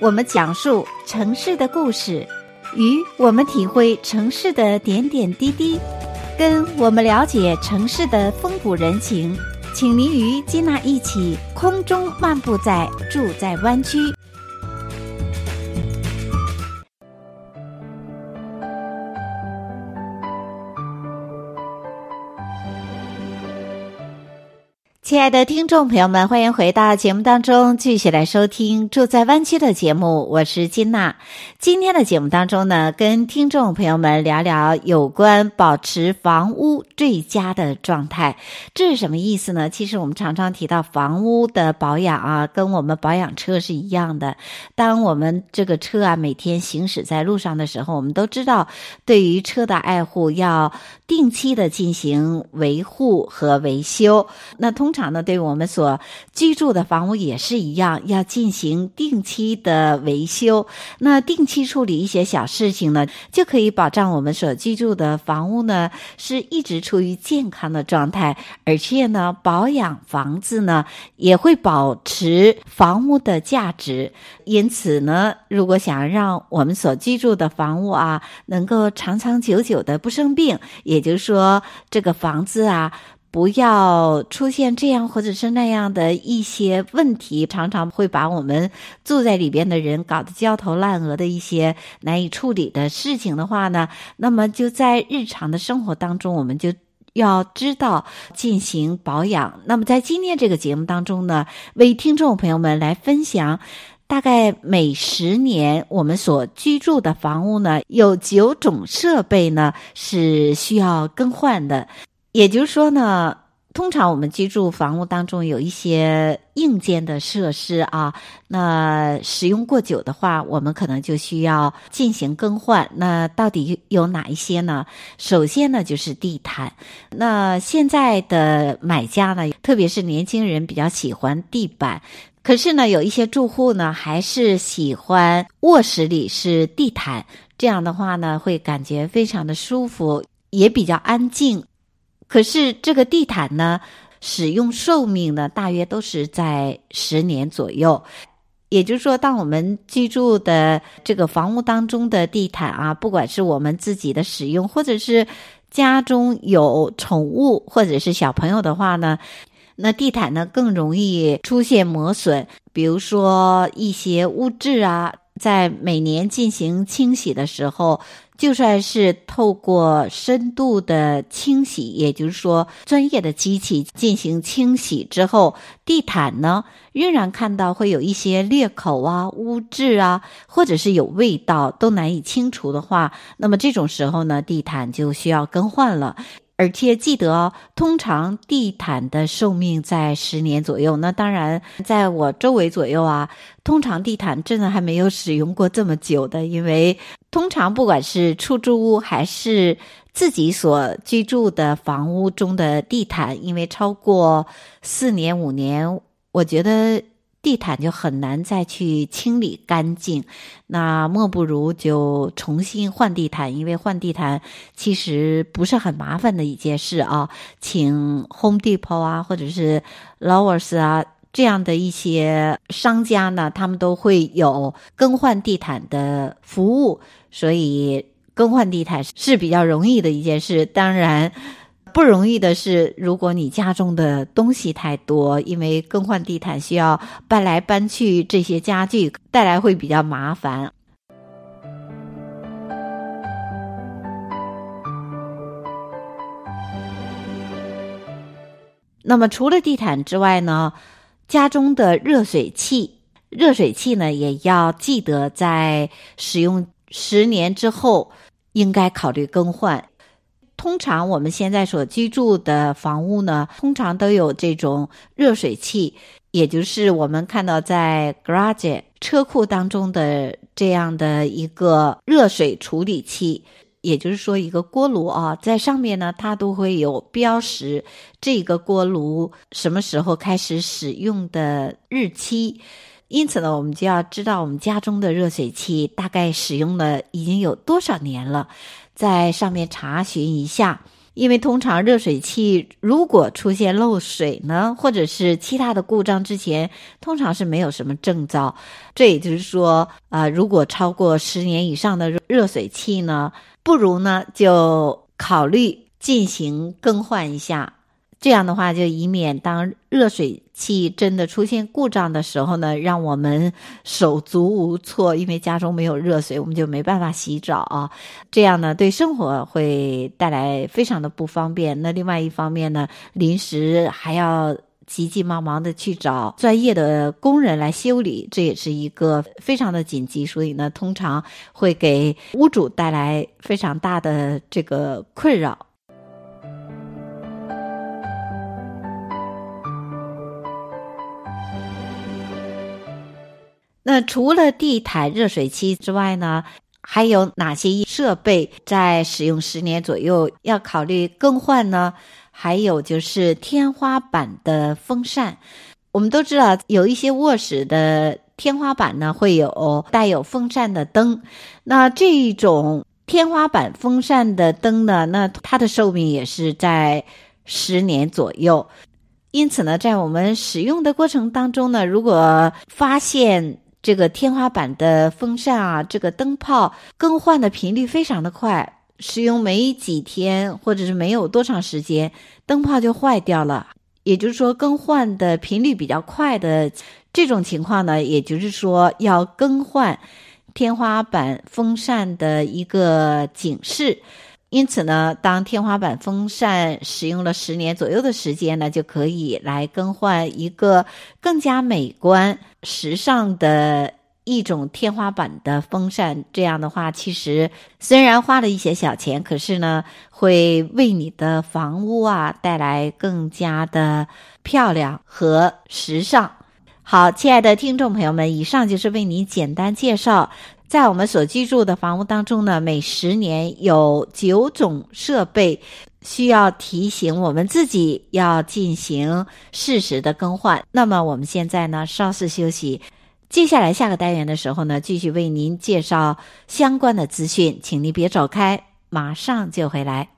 我们讲述城市的故事，与我们体会城市的点点滴滴，跟我们了解城市的风土人情。请您与金娜一起空中漫步在住在湾区。亲爱的听众朋友们，欢迎回到节目当中，继续来收听《住在湾区》的节目。我是金娜。今天的节目当中呢，跟听众朋友们聊聊有关保持房屋最佳的状态。这是什么意思呢？其实我们常常提到房屋的保养啊，跟我们保养车是一样的。当我们这个车啊每天行驶在路上的时候，我们都知道，对于车的爱护要定期的进行维护和维修。那通常常呢，对我们所居住的房屋也是一样，要进行定期的维修。那定期处理一些小事情呢，就可以保障我们所居住的房屋呢是一直处于健康的状态，而且呢，保养房子呢也会保持房屋的价值。因此呢，如果想让我们所居住的房屋啊能够长长久久的不生病，也就是说，这个房子啊。不要出现这样或者是那样的一些问题，常常会把我们住在里边的人搞得焦头烂额的一些难以处理的事情的话呢，那么就在日常的生活当中，我们就要知道进行保养。那么在今天这个节目当中呢，为听众朋友们来分享，大概每十年我们所居住的房屋呢，有九种设备呢是需要更换的。也就是说呢，通常我们居住房屋当中有一些硬件的设施啊，那使用过久的话，我们可能就需要进行更换。那到底有哪一些呢？首先呢，就是地毯。那现在的买家呢，特别是年轻人比较喜欢地板，可是呢，有一些住户呢，还是喜欢卧室里是地毯。这样的话呢，会感觉非常的舒服，也比较安静。可是这个地毯呢，使用寿命呢，大约都是在十年左右。也就是说，当我们居住的这个房屋当中的地毯啊，不管是我们自己的使用，或者是家中有宠物或者是小朋友的话呢，那地毯呢更容易出现磨损，比如说一些污渍啊，在每年进行清洗的时候。就算是透过深度的清洗，也就是说专业的机器进行清洗之后，地毯呢仍然看到会有一些裂口啊、污渍啊，或者是有味道都难以清除的话，那么这种时候呢，地毯就需要更换了。而且记得哦，通常地毯的寿命在十年左右。那当然，在我周围左右啊，通常地毯真的还没有使用过这么久的。因为通常不管是出租屋还是自己所居住的房屋中的地毯，因为超过四年五年，我觉得。地毯就很难再去清理干净，那莫不如就重新换地毯，因为换地毯其实不是很麻烦的一件事啊。请 Home Depot 啊，或者是 Lowers 啊这样的一些商家呢，他们都会有更换地毯的服务，所以更换地毯是比较容易的一件事。当然。不容易的是，如果你家中的东西太多，因为更换地毯需要搬来搬去，这些家具带来会比较麻烦。那么除了地毯之外呢，家中的热水器，热水器呢也要记得在使用十年之后，应该考虑更换。通常我们现在所居住的房屋呢，通常都有这种热水器，也就是我们看到在 garage 车库当中的这样的一个热水处理器，也就是说一个锅炉啊，在上面呢，它都会有标识这个锅炉什么时候开始使用的日期。因此呢，我们就要知道我们家中的热水器大概使用了已经有多少年了。在上面查询一下，因为通常热水器如果出现漏水呢，或者是其他的故障之前，通常是没有什么征兆。这也就是说，啊，如果超过十年以上的热水器呢，不如呢就考虑进行更换一下。这样的话，就以免当热水器真的出现故障的时候呢，让我们手足无措，因为家中没有热水，我们就没办法洗澡啊。这样呢，对生活会带来非常的不方便。那另外一方面呢，临时还要急急忙忙的去找专业的工人来修理，这也是一个非常的紧急，所以呢，通常会给屋主带来非常大的这个困扰。那除了地毯、热水器之外呢，还有哪些设备在使用十年左右要考虑更换呢？还有就是天花板的风扇，我们都知道有一些卧室的天花板呢会有带有风扇的灯，那这种天花板风扇的灯呢，那它的寿命也是在十年左右。因此呢，在我们使用的过程当中呢，如果发现这个天花板的风扇啊，这个灯泡更换的频率非常的快，使用没几天或者是没有多长时间，灯泡就坏掉了。也就是说，更换的频率比较快的这种情况呢，也就是说要更换天花板风扇的一个警示。因此呢，当天花板风扇使用了十年左右的时间呢，就可以来更换一个更加美观、时尚的一种天花板的风扇。这样的话，其实虽然花了一些小钱，可是呢，会为你的房屋啊带来更加的漂亮和时尚。好，亲爱的听众朋友们，以上就是为你简单介绍。在我们所居住的房屋当中呢，每十年有九种设备需要提醒我们自己要进行适时的更换。那么我们现在呢，稍事休息，接下来下个单元的时候呢，继续为您介绍相关的资讯，请您别走开，马上就回来。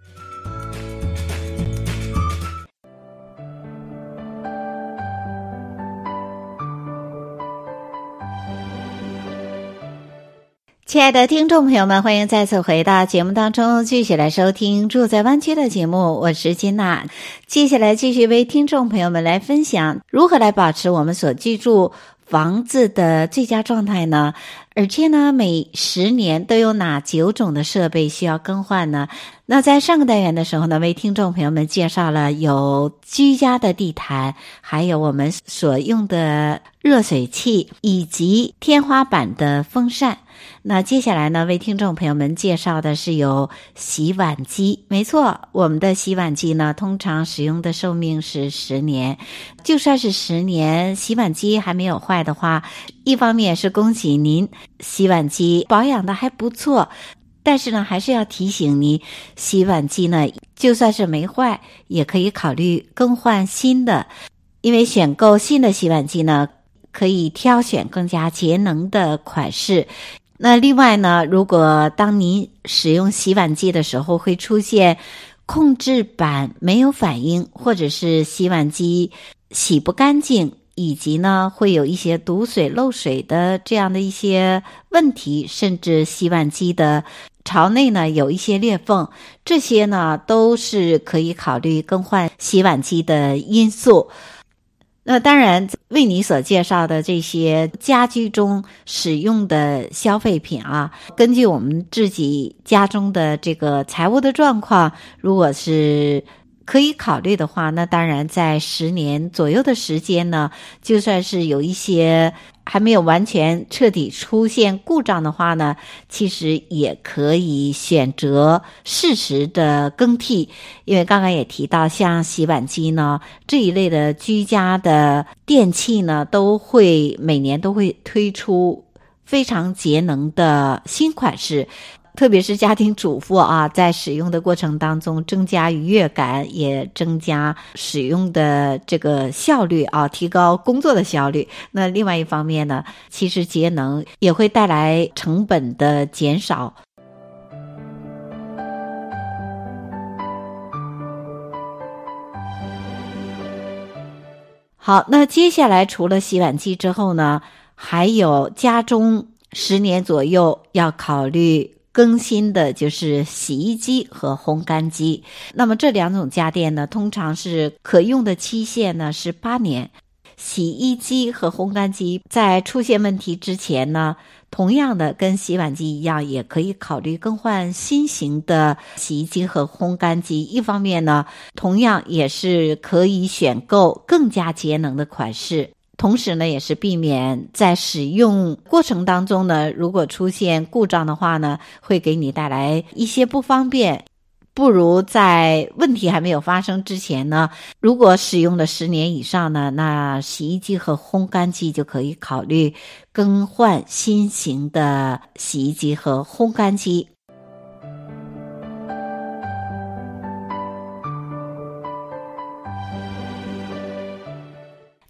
亲爱的听众朋友们，欢迎再次回到节目当中，继续来收听《住在湾区》的节目。我是金娜，接下来继续为听众朋友们来分享如何来保持我们所居住房子的最佳状态呢？而且呢，每十年都有哪九种的设备需要更换呢？那在上个单元的时候呢，为听众朋友们介绍了有居家的地毯，还有我们所用的热水器，以及天花板的风扇。那接下来呢，为听众朋友们介绍的是有洗碗机。没错，我们的洗碗机呢，通常使用的寿命是十年。就算是十年，洗碗机还没有坏的话，一方面是恭喜您，洗碗机保养的还不错。但是呢，还是要提醒你，洗碗机呢，就算是没坏，也可以考虑更换新的。因为选购新的洗碗机呢，可以挑选更加节能的款式。那另外呢，如果当您使用洗碗机的时候，会出现控制板没有反应，或者是洗碗机洗不干净。以及呢，会有一些堵水漏水的这样的一些问题，甚至洗碗机的槽内呢有一些裂缝，这些呢都是可以考虑更换洗碗机的因素。那当然，为你所介绍的这些家居中使用的消费品啊，根据我们自己家中的这个财务的状况，如果是可以考虑的话，那当然在十年左右的时间呢，就算是有一些还没有完全彻底出现故障的话呢，其实也可以选择适时的更替。因为刚刚也提到，像洗碗机呢这一类的居家的电器呢，都会每年都会推出非常节能的新款式。特别是家庭主妇啊，在使用的过程当中，增加愉悦感，也增加使用的这个效率啊，提高工作的效率。那另外一方面呢，其实节能也会带来成本的减少。好，那接下来除了洗碗机之后呢，还有家中十年左右要考虑。更新的就是洗衣机和烘干机，那么这两种家电呢，通常是可用的期限呢是八年。洗衣机和烘干机在出现问题之前呢，同样的跟洗碗机一样，也可以考虑更换新型的洗衣机和烘干机。一方面呢，同样也是可以选购更加节能的款式。同时呢，也是避免在使用过程当中呢，如果出现故障的话呢，会给你带来一些不方便。不如在问题还没有发生之前呢，如果使用了十年以上呢，那洗衣机和烘干机就可以考虑更换新型的洗衣机和烘干机。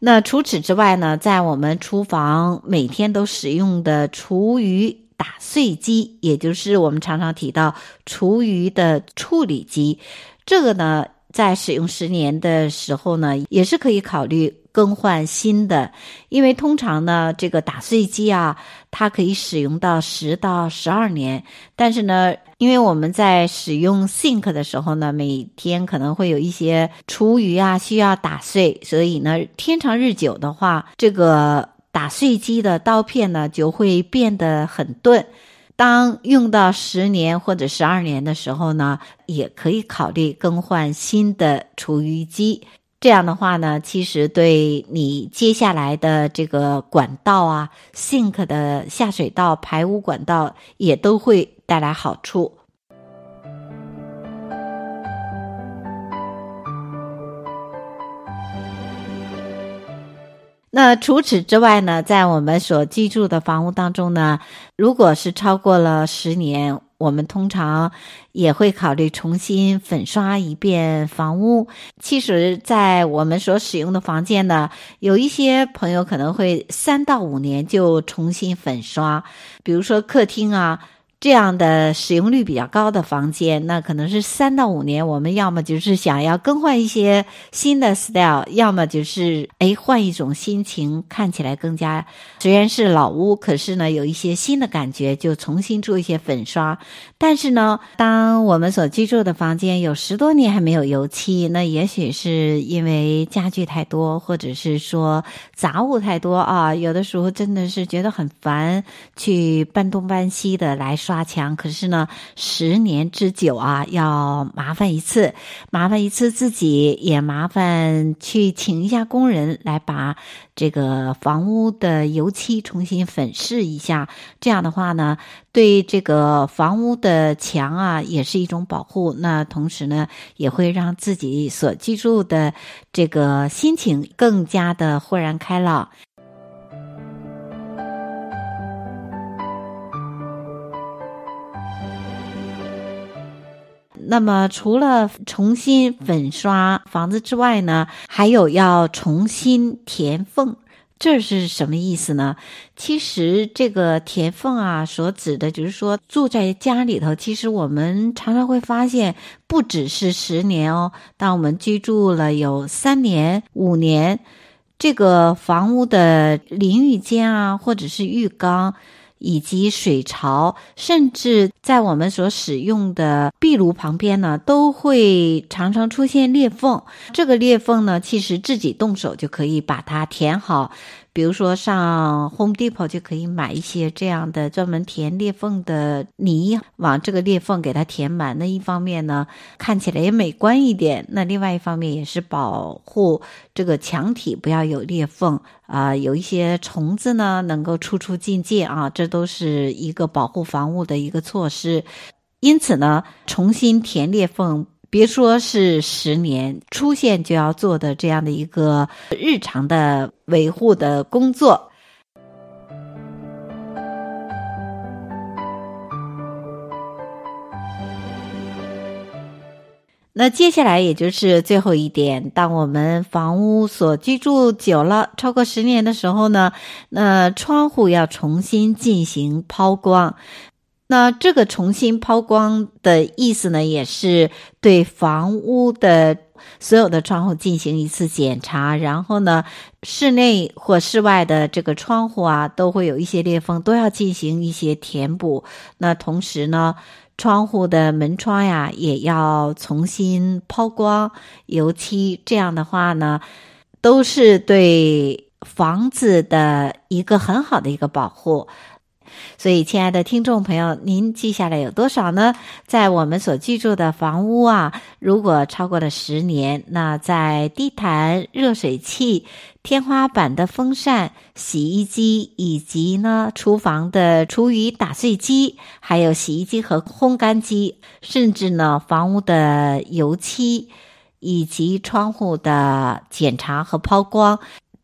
那除此之外呢，在我们厨房每天都使用的厨余打碎机，也就是我们常常提到厨余的处理机，这个呢，在使用十年的时候呢，也是可以考虑更换新的，因为通常呢，这个打碎机啊，它可以使用到十到十二年，但是呢。因为我们在使用 sink 的时候呢，每天可能会有一些厨余啊需要打碎，所以呢，天长日久的话，这个打碎机的刀片呢就会变得很钝。当用到十年或者十二年的时候呢，也可以考虑更换新的厨余机。这样的话呢，其实对你接下来的这个管道啊，sink 的下水道、排污管道也都会。带来好处。那除此之外呢，在我们所居住的房屋当中呢，如果是超过了十年，我们通常也会考虑重新粉刷一遍房屋。其实，在我们所使用的房间呢，有一些朋友可能会三到五年就重新粉刷，比如说客厅啊。这样的使用率比较高的房间，那可能是三到五年。我们要么就是想要更换一些新的 style，要么就是哎换一种心情，看起来更加虽然是老屋，可是呢有一些新的感觉，就重新做一些粉刷。但是呢，当我们所居住的房间有十多年还没有油漆，那也许是因为家具太多，或者是说杂物太多啊，有的时候真的是觉得很烦，去搬东搬西的来刷。墙，可是呢，十年之久啊，要麻烦一次，麻烦一次自己，也麻烦去请一下工人来把这个房屋的油漆重新粉饰一下。这样的话呢，对这个房屋的墙啊，也是一种保护。那同时呢，也会让自己所居住的这个心情更加的豁然开朗。那么，除了重新粉刷房子之外呢，还有要重新填缝，这是什么意思呢？其实这个填缝啊，所指的就是说，住在家里头，其实我们常常会发现，不只是十年哦，当我们居住了有三年、五年，这个房屋的淋浴间啊，或者是浴缸。以及水槽，甚至在我们所使用的壁炉旁边呢，都会常常出现裂缝。这个裂缝呢，其实自己动手就可以把它填好。比如说上 Home Depot 就可以买一些这样的专门填裂缝的泥，往这个裂缝给它填满。那一方面呢，看起来也美观一点；那另外一方面也是保护这个墙体不要有裂缝啊、有一些虫子呢能够出出进进啊，这都是一个保护房屋的一个措施。因此呢，重新填裂缝。别说是十年出现就要做的这样的一个日常的维护的工作。那接下来也就是最后一点，当我们房屋所居住久了，超过十年的时候呢，那窗户要重新进行抛光。那这个重新抛光的意思呢，也是对房屋的所有的窗户进行一次检查，然后呢，室内或室外的这个窗户啊，都会有一些裂缝，都要进行一些填补。那同时呢，窗户的门窗呀，也要重新抛光、油漆。这样的话呢，都是对房子的一个很好的一个保护。所以，亲爱的听众朋友，您记下来有多少呢？在我们所居住的房屋啊，如果超过了十年，那在地毯、热水器、天花板的风扇、洗衣机，以及呢厨房的厨余打碎机，还有洗衣机和烘干机，甚至呢房屋的油漆以及窗户的检查和抛光，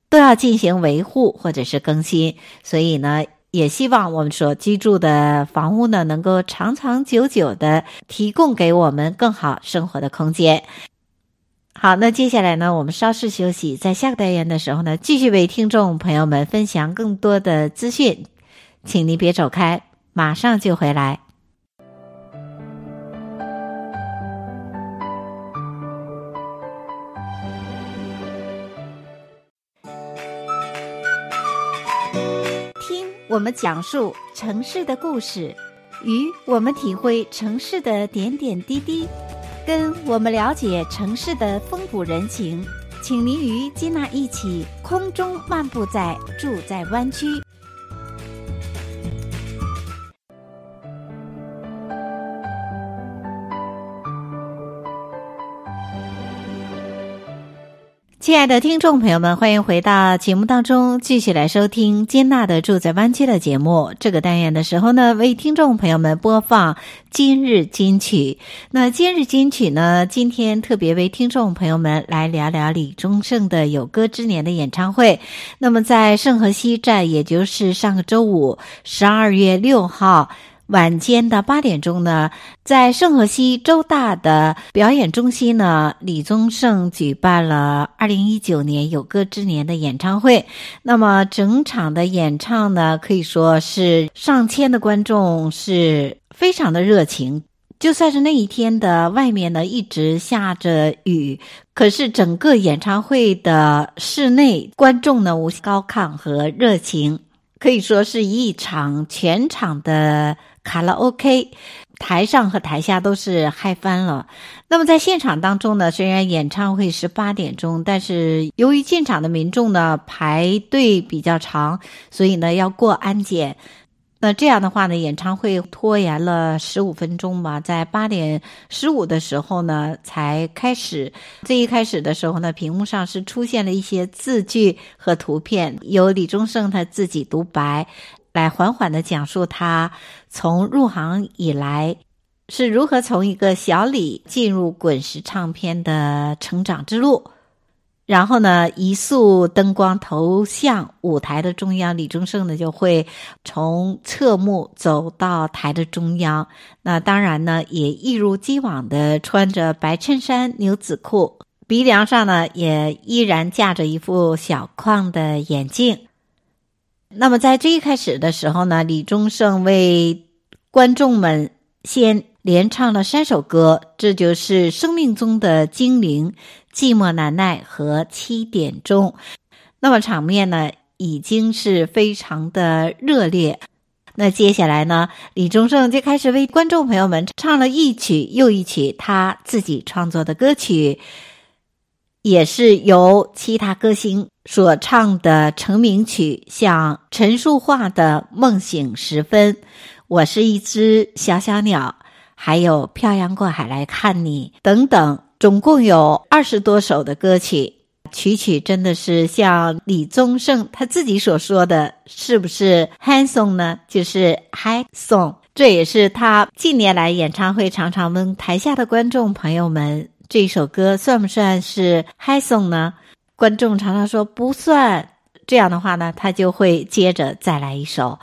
都要进行维护或者是更新。所以呢。也希望我们所居住的房屋呢，能够长长久久的提供给我们更好生活的空间。好，那接下来呢，我们稍事休息，在下个单元的时候呢，继续为听众朋友们分享更多的资讯，请您别走开，马上就回来。我们讲述城市的故事，与我们体会城市的点点滴滴，跟我们了解城市的风土人情。请您与金娜一起空中漫步在住在湾区。亲爱的听众朋友们，欢迎回到节目当中，继续来收听金娜的住在湾区的节目。这个单元的时候呢，为听众朋友们播放今日金曲。那今日金曲呢，今天特别为听众朋友们来聊聊李宗盛的《有歌之年》的演唱会。那么在圣河西站，也就是上个周五，十二月六号。晚间的八点钟呢，在圣荷西州大的表演中心呢，李宗盛举办了二零一九年有歌之年的演唱会。那么整场的演唱呢，可以说是上千的观众是非常的热情。就算是那一天的外面呢一直下着雨，可是整个演唱会的室内观众呢无高亢和热情，可以说是一场全场的。卡拉 OK，台上和台下都是嗨翻了。那么在现场当中呢，虽然演唱会是八点钟，但是由于进场的民众呢排队比较长，所以呢要过安检。那这样的话呢，演唱会拖延了十五分钟吧，在八点十五的时候呢才开始。最一开始的时候呢，屏幕上是出现了一些字句和图片，由李宗盛他自己独白。来缓缓地讲述他从入行以来是如何从一个小李进入滚石唱片的成长之路，然后呢，一束灯光投向舞台的中央，李宗盛呢就会从侧幕走到台的中央。那当然呢，也一如既往的穿着白衬衫、牛仔裤，鼻梁上呢也依然架着一副小框的眼镜。那么在最一开始的时候呢，李宗盛为观众们先连唱了三首歌，这就是《生命中的精灵》、《寂寞难耐》和《七点钟》。那么场面呢已经是非常的热烈。那接下来呢，李宗盛就开始为观众朋友们唱了一曲又一曲他自己创作的歌曲。也是由其他歌星所唱的成名曲，像陈淑桦的《梦醒时分》，我是一只小小鸟，还有《漂洋过海来看你》等等，总共有二十多首的歌曲。曲曲真的是像李宗盛他自己所说的，是不是 hanson 呢？就是 hanson。这也是他近年来演唱会常常问台下的观众朋友们：“这首歌算不算是嗨颂呢？”观众常常说不算。这样的话呢，他就会接着再来一首。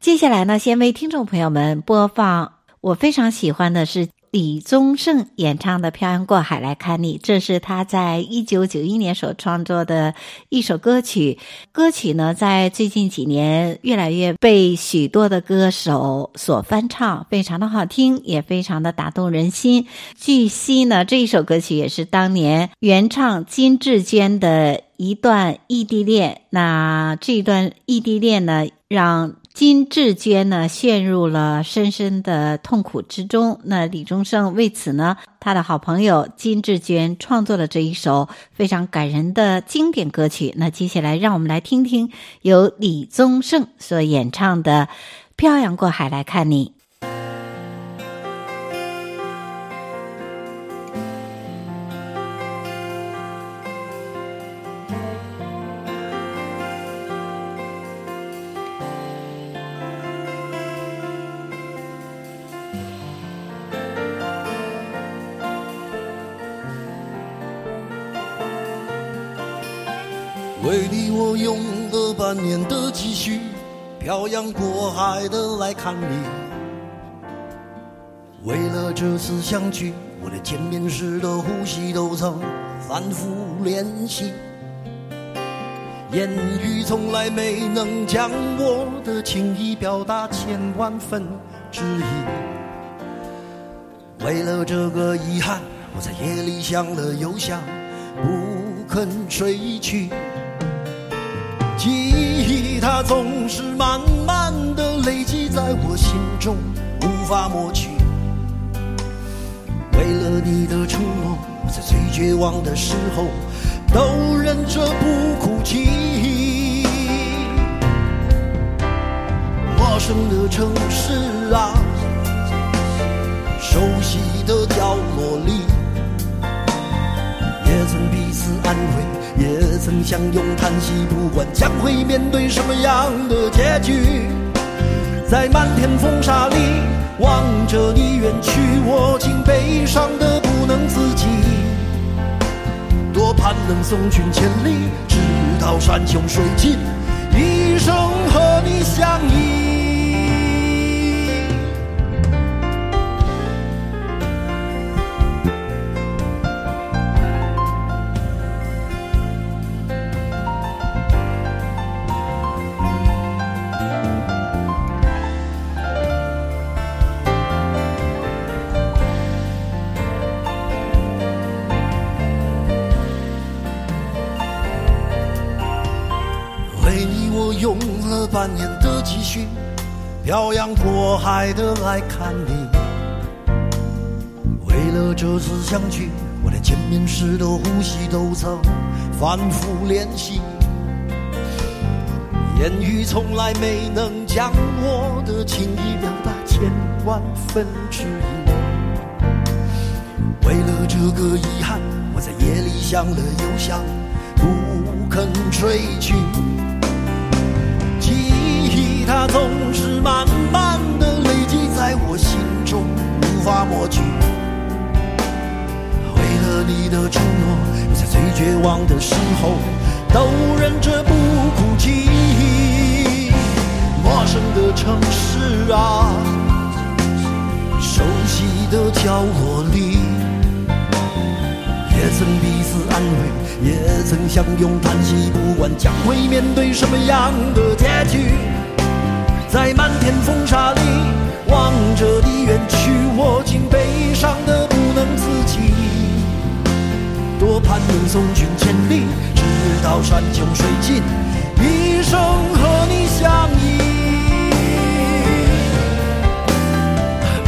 接下来呢，先为听众朋友们播放我非常喜欢的是。李宗盛演唱的《漂洋过海来看你》，这是他在一九九一年所创作的一首歌曲。歌曲呢，在最近几年越来越被许多的歌手所翻唱，非常的好听，也非常的打动人心。据悉呢，这一首歌曲也是当年原唱金志娟的一段异地恋。那这段异地恋呢，让金志娟呢，陷入了深深的痛苦之中。那李宗盛为此呢，他的好朋友金志娟创作了这一首非常感人的经典歌曲。那接下来，让我们来听听由李宗盛所演唱的《漂洋过海来看你》。漂洋过海的来看你。为了这次相聚，我连见面时的呼吸都曾反复练习。言语从来没能将我的情意表达千万分之一。为了这个遗憾，我在夜里想了又想，不肯睡去。记忆它总是慢慢的累积在我心中，无法抹去。为了你的承诺，在最绝望的时候都忍着不哭泣。陌生的城市啊，熟悉的角落里，也曾彼此安慰。也曾相拥叹息，不管将会面对什么样的结局，在漫天风沙里望着你远去，我竟悲伤得不能自己。多盼能送君千里，直到山穷水尽，一生和你相依。漂洋过海的来看你。为了这次相聚，我连见面时的呼吸都曾反复练习。言语从来没能将我的情意表达千万分之一。为了这个遗憾，我在夜里想了又想，不肯睡去。它总是慢慢的累积在我心中，无法抹去。为了你的承诺，在最绝望的时候都忍着不哭泣。陌生的城市啊，熟悉的角落里，也曾彼此安慰，也曾相拥叹息，不管将会面对什么样的结局。在漫天风沙里望着你远去我竟悲伤得不能自己多盼能送君千里直到山穷水尽一生和你相依。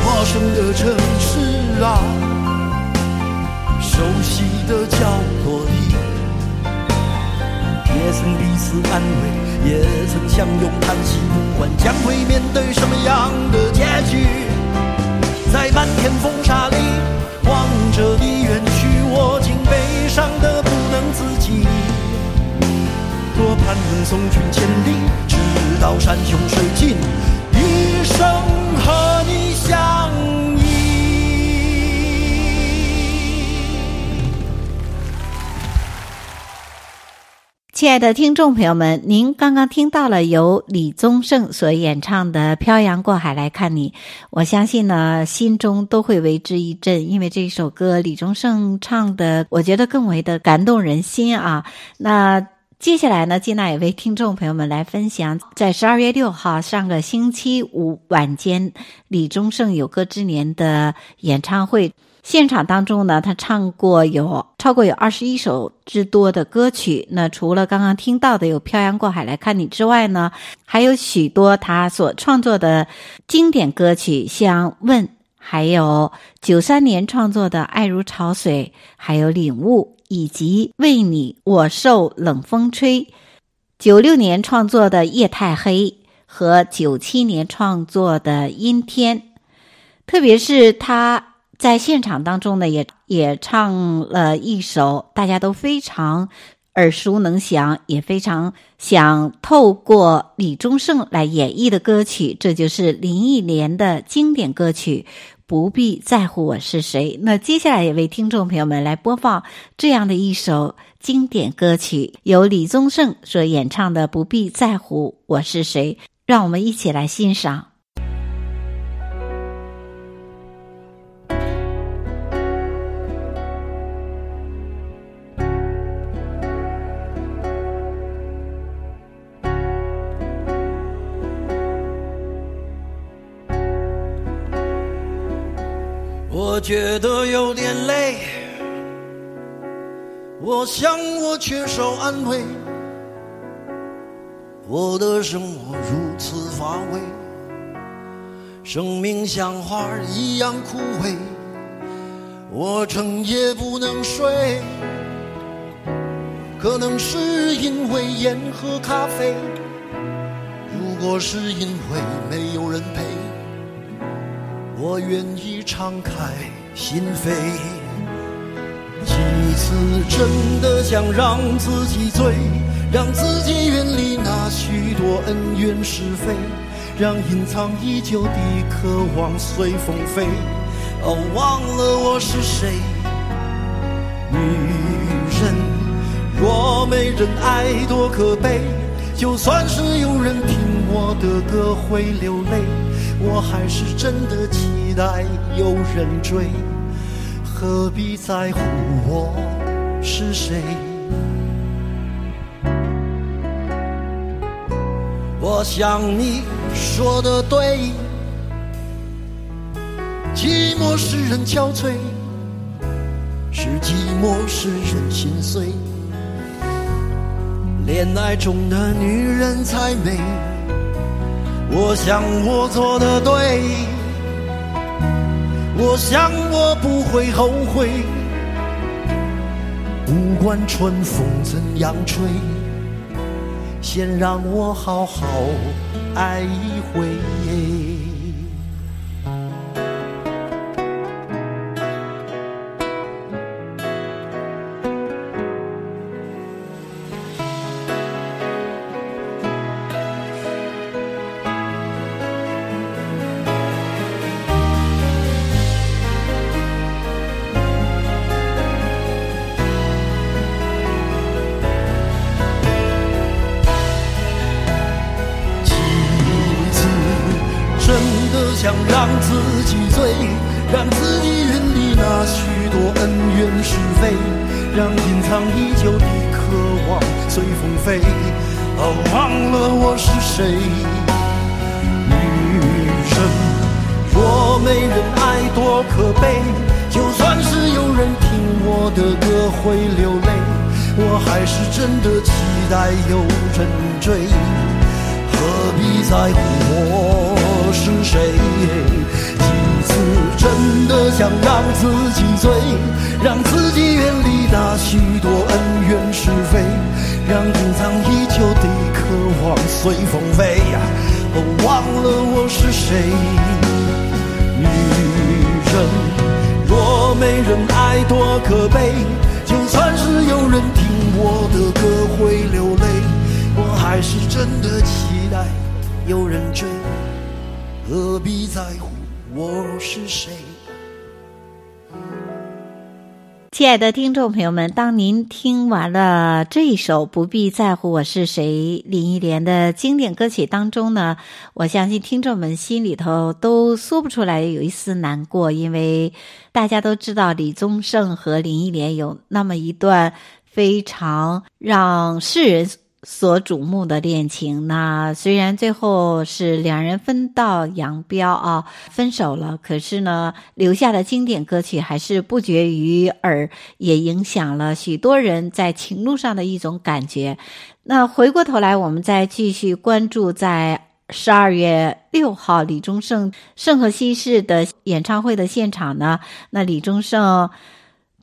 陌生的城市啊熟悉的角落里也曾彼此安慰。也曾相拥叹息，不管将会面对什么样的结局。在漫天风沙里望着你远去，我竟悲伤的不能自己。多盼能送君千里，直到山穷水尽，一生亲爱的听众朋友们，您刚刚听到了由李宗盛所演唱的《漂洋过海来看你》，我相信呢，心中都会为之一振，因为这首歌李宗盛唱的，我觉得更为的感动人心啊。那接下来呢，金娜也为听众朋友们来分享，在十二月六号上个星期五晚间，李宗盛有歌之年的演唱会。现场当中呢，他唱过有超过有二十一首之多的歌曲。那除了刚刚听到的有《漂洋过海来看你》之外呢，还有许多他所创作的经典歌曲，像《问》，还有九三年创作的《爱如潮水》，还有《领悟》，以及《为你我受冷风吹》。九六年创作的《夜太黑》和九七年创作的《阴天》，特别是他。在现场当中呢，也也唱了一首大家都非常耳熟能详，也非常想透过李宗盛来演绎的歌曲，这就是林忆莲的经典歌曲《不必在乎我是谁》。那接下来也为听众朋友们来播放这样的一首经典歌曲，由李宗盛所演唱的《不必在乎我是谁》，让我们一起来欣赏。觉得有点累，我想我缺少安慰，我的生活如此乏味，生命像花儿一样枯萎，我整夜不能睡，可能是因为烟和咖啡，如果是因为没有人陪。我愿意敞开心扉，几次真的想让自己醉，让自己远离那许多恩怨是非，让隐藏已久的渴望随风飞。哦，忘了我是谁，女人若没人爱多可悲，就算是有人听我的歌会流泪。我还是真的期待有人追，何必在乎我是谁？我想你说的对，寂寞使人憔悴，是寂寞使人心碎，恋爱中的女人才美。我想我做的对，我想我不会后悔，不管春风怎样吹，先让我好好爱一回。期待有人追，何必在乎我？是谁？几次真的想让自己醉，让自己远离那许多恩怨是非，让隐藏已久的渴望。随风飞，都忘了我是谁。女人若没人爱多可悲，就算是有人听我的歌会流泪，我还是真的期待有人追，何必在乎我是谁？亲爱的听众朋友们，当您听完了这一首《不必在乎我是谁》林忆莲的经典歌曲当中呢，我相信听众们心里头都说不出来有一丝难过，因为大家都知道李宗盛和林忆莲有那么一段非常让世人。所瞩目的恋情，那虽然最后是两人分道扬镳啊，分手了，可是呢，留下的经典歌曲还是不绝于耳，也影响了许多人在情路上的一种感觉。那回过头来，我们再继续关注在十二月六号李宗盛圣荷西市的演唱会的现场呢，那李宗盛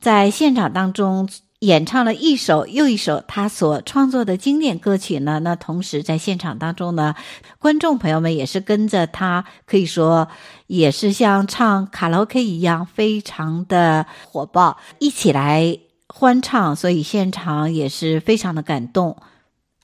在现场当中。演唱了一首又一首他所创作的经典歌曲呢。那同时在现场当中呢，观众朋友们也是跟着他，可以说也是像唱卡拉 OK 一样，非常的火爆，一起来欢唱，所以现场也是非常的感动。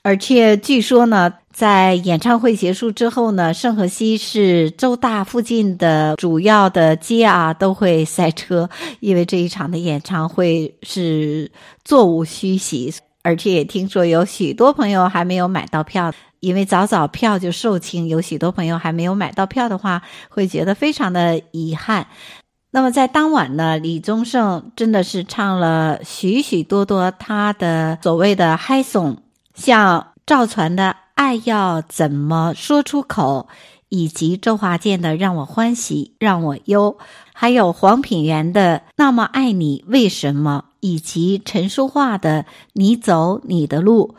而且据说呢，在演唱会结束之后呢，圣荷西是州大附近的主要的街啊都会塞车，因为这一场的演唱会是座无虚席。而且也听说有许多朋友还没有买到票，因为早早票就售罄，有许多朋友还没有买到票的话，会觉得非常的遗憾。那么在当晚呢，李宗盛真的是唱了许许多多他的所谓的嗨颂。像赵传的《爱要怎么说出口》，以及周华健的《让我欢喜让我忧》，还有黄品源的《那么爱你为什么》，以及陈淑桦的《你走你的路》，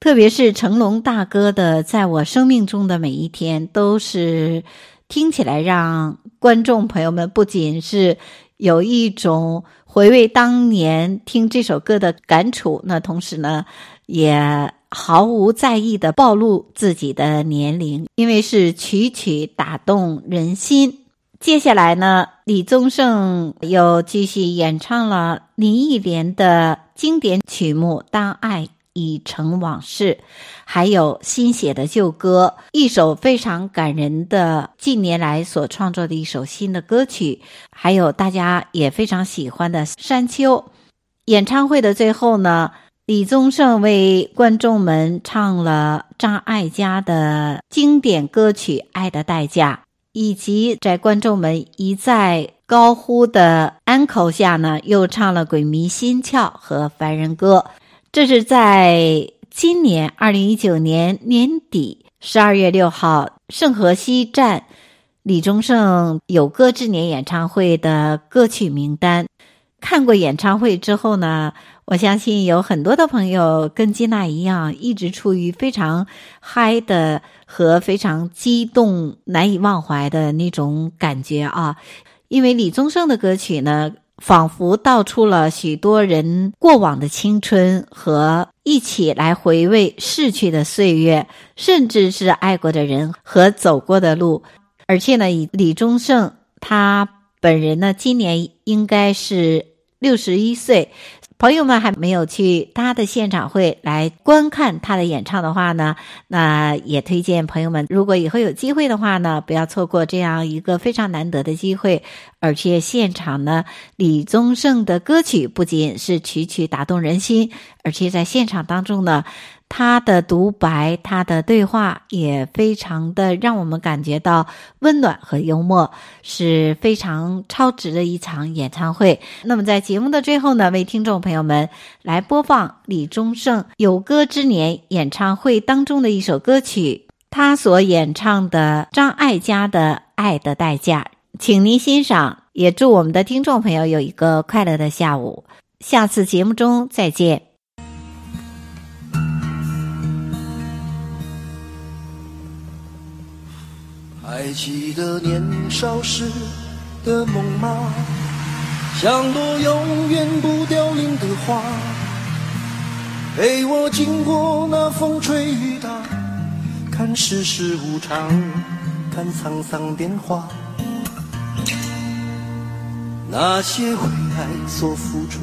特别是成龙大哥的《在我生命中的每一天》，都是听起来让观众朋友们不仅是有一种回味当年听这首歌的感触，那同时呢，也毫无在意的暴露自己的年龄，因为是曲曲打动人心。接下来呢，李宗盛又继续演唱了林忆莲的经典曲目《当爱已成往事》，还有新写的旧歌，一首非常感人的近年来所创作的一首新的歌曲，还有大家也非常喜欢的《山丘》。演唱会的最后呢，李宗盛为观众们唱了张艾嘉的经典歌曲《爱的代价》，以及在观众们一再高呼的安可下呢，又唱了《鬼迷心窍》和《凡人歌》。这是在今年二零一九年年底十二月六号圣河西站李宗盛有歌之年演唱会的歌曲名单。看过演唱会之后呢，我相信有很多的朋友跟金娜一样，一直处于非常嗨的和非常激动、难以忘怀的那种感觉啊！因为李宗盛的歌曲呢，仿佛道出了许多人过往的青春和一起来回味逝去的岁月，甚至是爱过的人和走过的路。而且呢，以李宗盛他本人呢，今年应该是。六十一岁，朋友们还没有去他的现场会来观看他的演唱的话呢，那也推荐朋友们，如果以后有机会的话呢，不要错过这样一个非常难得的机会。而且现场呢，李宗盛的歌曲不仅是曲曲打动人心，而且在现场当中呢。他的独白，他的对话也非常的让我们感觉到温暖和幽默，是非常超值的一场演唱会。那么在节目的最后呢，为听众朋友们来播放李宗盛有歌之年演唱会当中的一首歌曲，他所演唱的张艾嘉的《爱的代价》，请您欣赏。也祝我们的听众朋友有一个快乐的下午，下次节目中再见。还记得年少时的梦吗？像朵永远不凋零的花，陪我经过那风吹雨打，看世事无常，看沧桑变化，那些为爱所付出。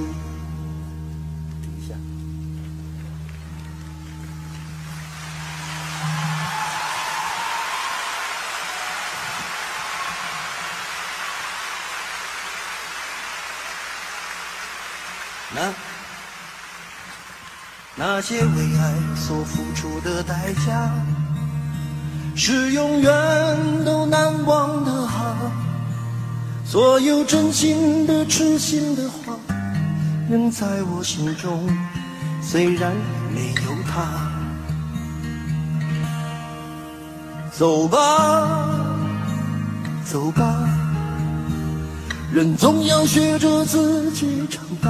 那那些为爱所付出的代价，是永远都难忘的哈。所有真心的、痴心的话，仍在我心中，虽然没有他。走吧，走吧，人总要学着自己长大。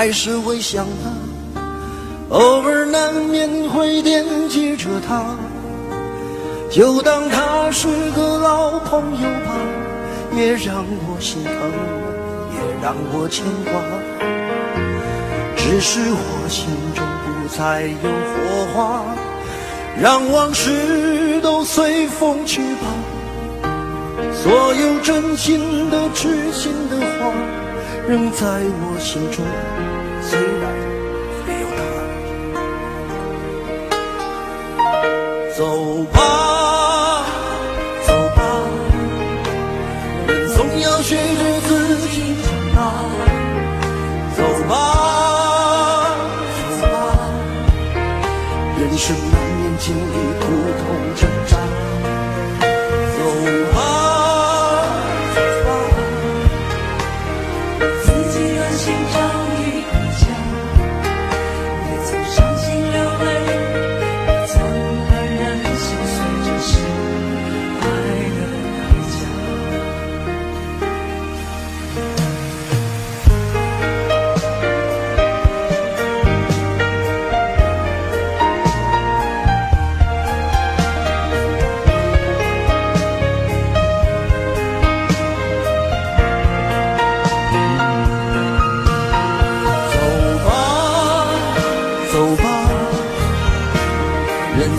还是会想他，偶尔难免会惦记着他，就当他是个老朋友吧，也让我心疼，也让我牵挂。只是我心中不再有火花，让往事都随风去吧，所有真心的、痴心的话。仍在我心中，虽然没有他。走吧，走吧，人总要学着自己长大。走吧，走吧，人生难免经历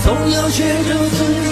总要学着自